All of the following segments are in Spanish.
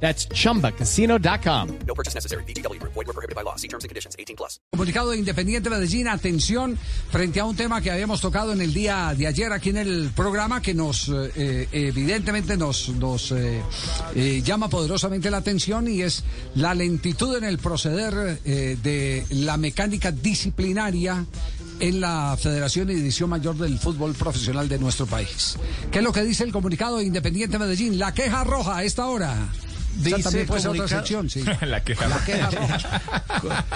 That's chumbacasino.com. No purchase necessary. BGW. Void were prohibited by law. See terms and conditions. 18 plus. Comunicado de Independiente Medellín, atención, frente a un tema que habíamos tocado en el día de ayer aquí en el programa, que nos, eh, evidentemente, nos, nos eh, eh, llama poderosamente la atención y es la lentitud en el proceder eh, de la mecánica disciplinaria en la Federación y División Mayor del Fútbol Profesional de nuestro país. ¿Qué es lo que dice el comunicado de Independiente Medellín? La queja roja a esta hora. Esa también puede ser otra comunica- sección, sí. La queja La queja roja.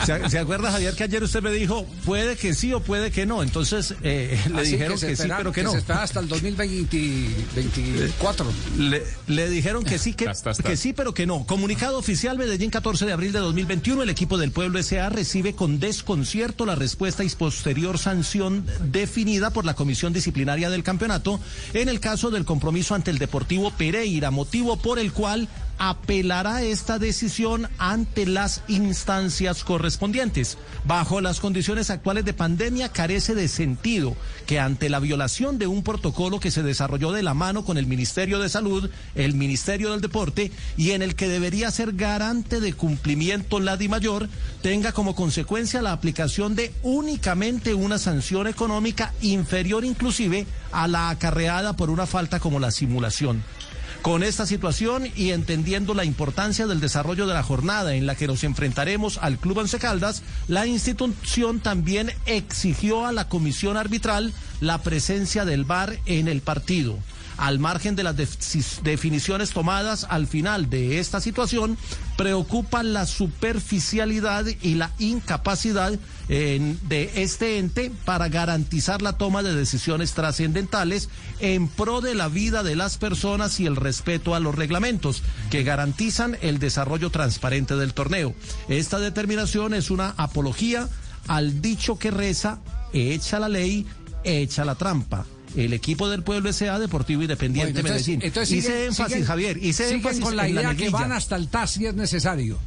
¿Se, se acuerda, Javier, que ayer usted me dijo, puede que sí o puede que no? Entonces eh, le Así dijeron que, sí, pero que, no. se espera hasta el 2024. Le, le dijeron que sí, que, que sí, pero que no. Comunicado oficial Medellín 14 de abril de 2021, el equipo del Pueblo S.A. recibe con desconcierto la respuesta y posterior sanción definida por la Comisión Disciplinaria del Campeonato en el caso del compromiso ante el Deportivo Pereira, motivo por el cual apelará esta decisión ante las instancias correspondientes. Bajo las condiciones actuales de pandemia carece de sentido que ante la violación de un protocolo que se desarrolló de la mano con el Ministerio de Salud, el Ministerio del Deporte y en el que debería ser garante de cumplimiento la DIMAYOR, tenga como consecuencia la aplicación de únicamente una sanción económica inferior inclusive a la acarreada por una falta como la simulación. Con esta situación y entendiendo la importancia del desarrollo de la jornada en la que nos enfrentaremos al Club Once Caldas, la institución también exigió a la comisión arbitral la presencia del VAR en el partido. Al margen de las def- definiciones tomadas al final de esta situación, preocupa la superficialidad y la incapacidad de este ente para garantizar la toma de decisiones trascendentales en pro de la vida de las personas y el respeto a los reglamentos que garantizan el desarrollo transparente del torneo. Esta determinación es una apología al dicho que reza, echa la ley, echa la trampa. El equipo del pueblo S.A. Deportivo Independiente Bueno, entonces- Medellín. entonces hice siguen- énfasis, siguen- Javier, hice siguen énfasis con la en la idea que van hasta el TAS si es necesario.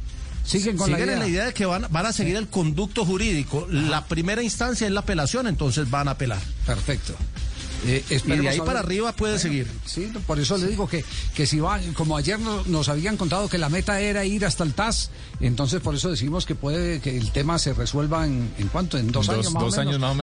Siguen con Siguen la idea. en la idea de que van, van a seguir el conducto jurídico. La primera instancia es la apelación, entonces van a apelar. Perfecto. Eh, Y de ahí para arriba puede seguir. Sí, por eso le digo que, que si va, como ayer nos, nos habían contado que la meta era ir hasta el TAS, entonces por eso decimos que puede que el tema se resuelva en, en cuánto, en dos, años más dos o menos. años más o menos.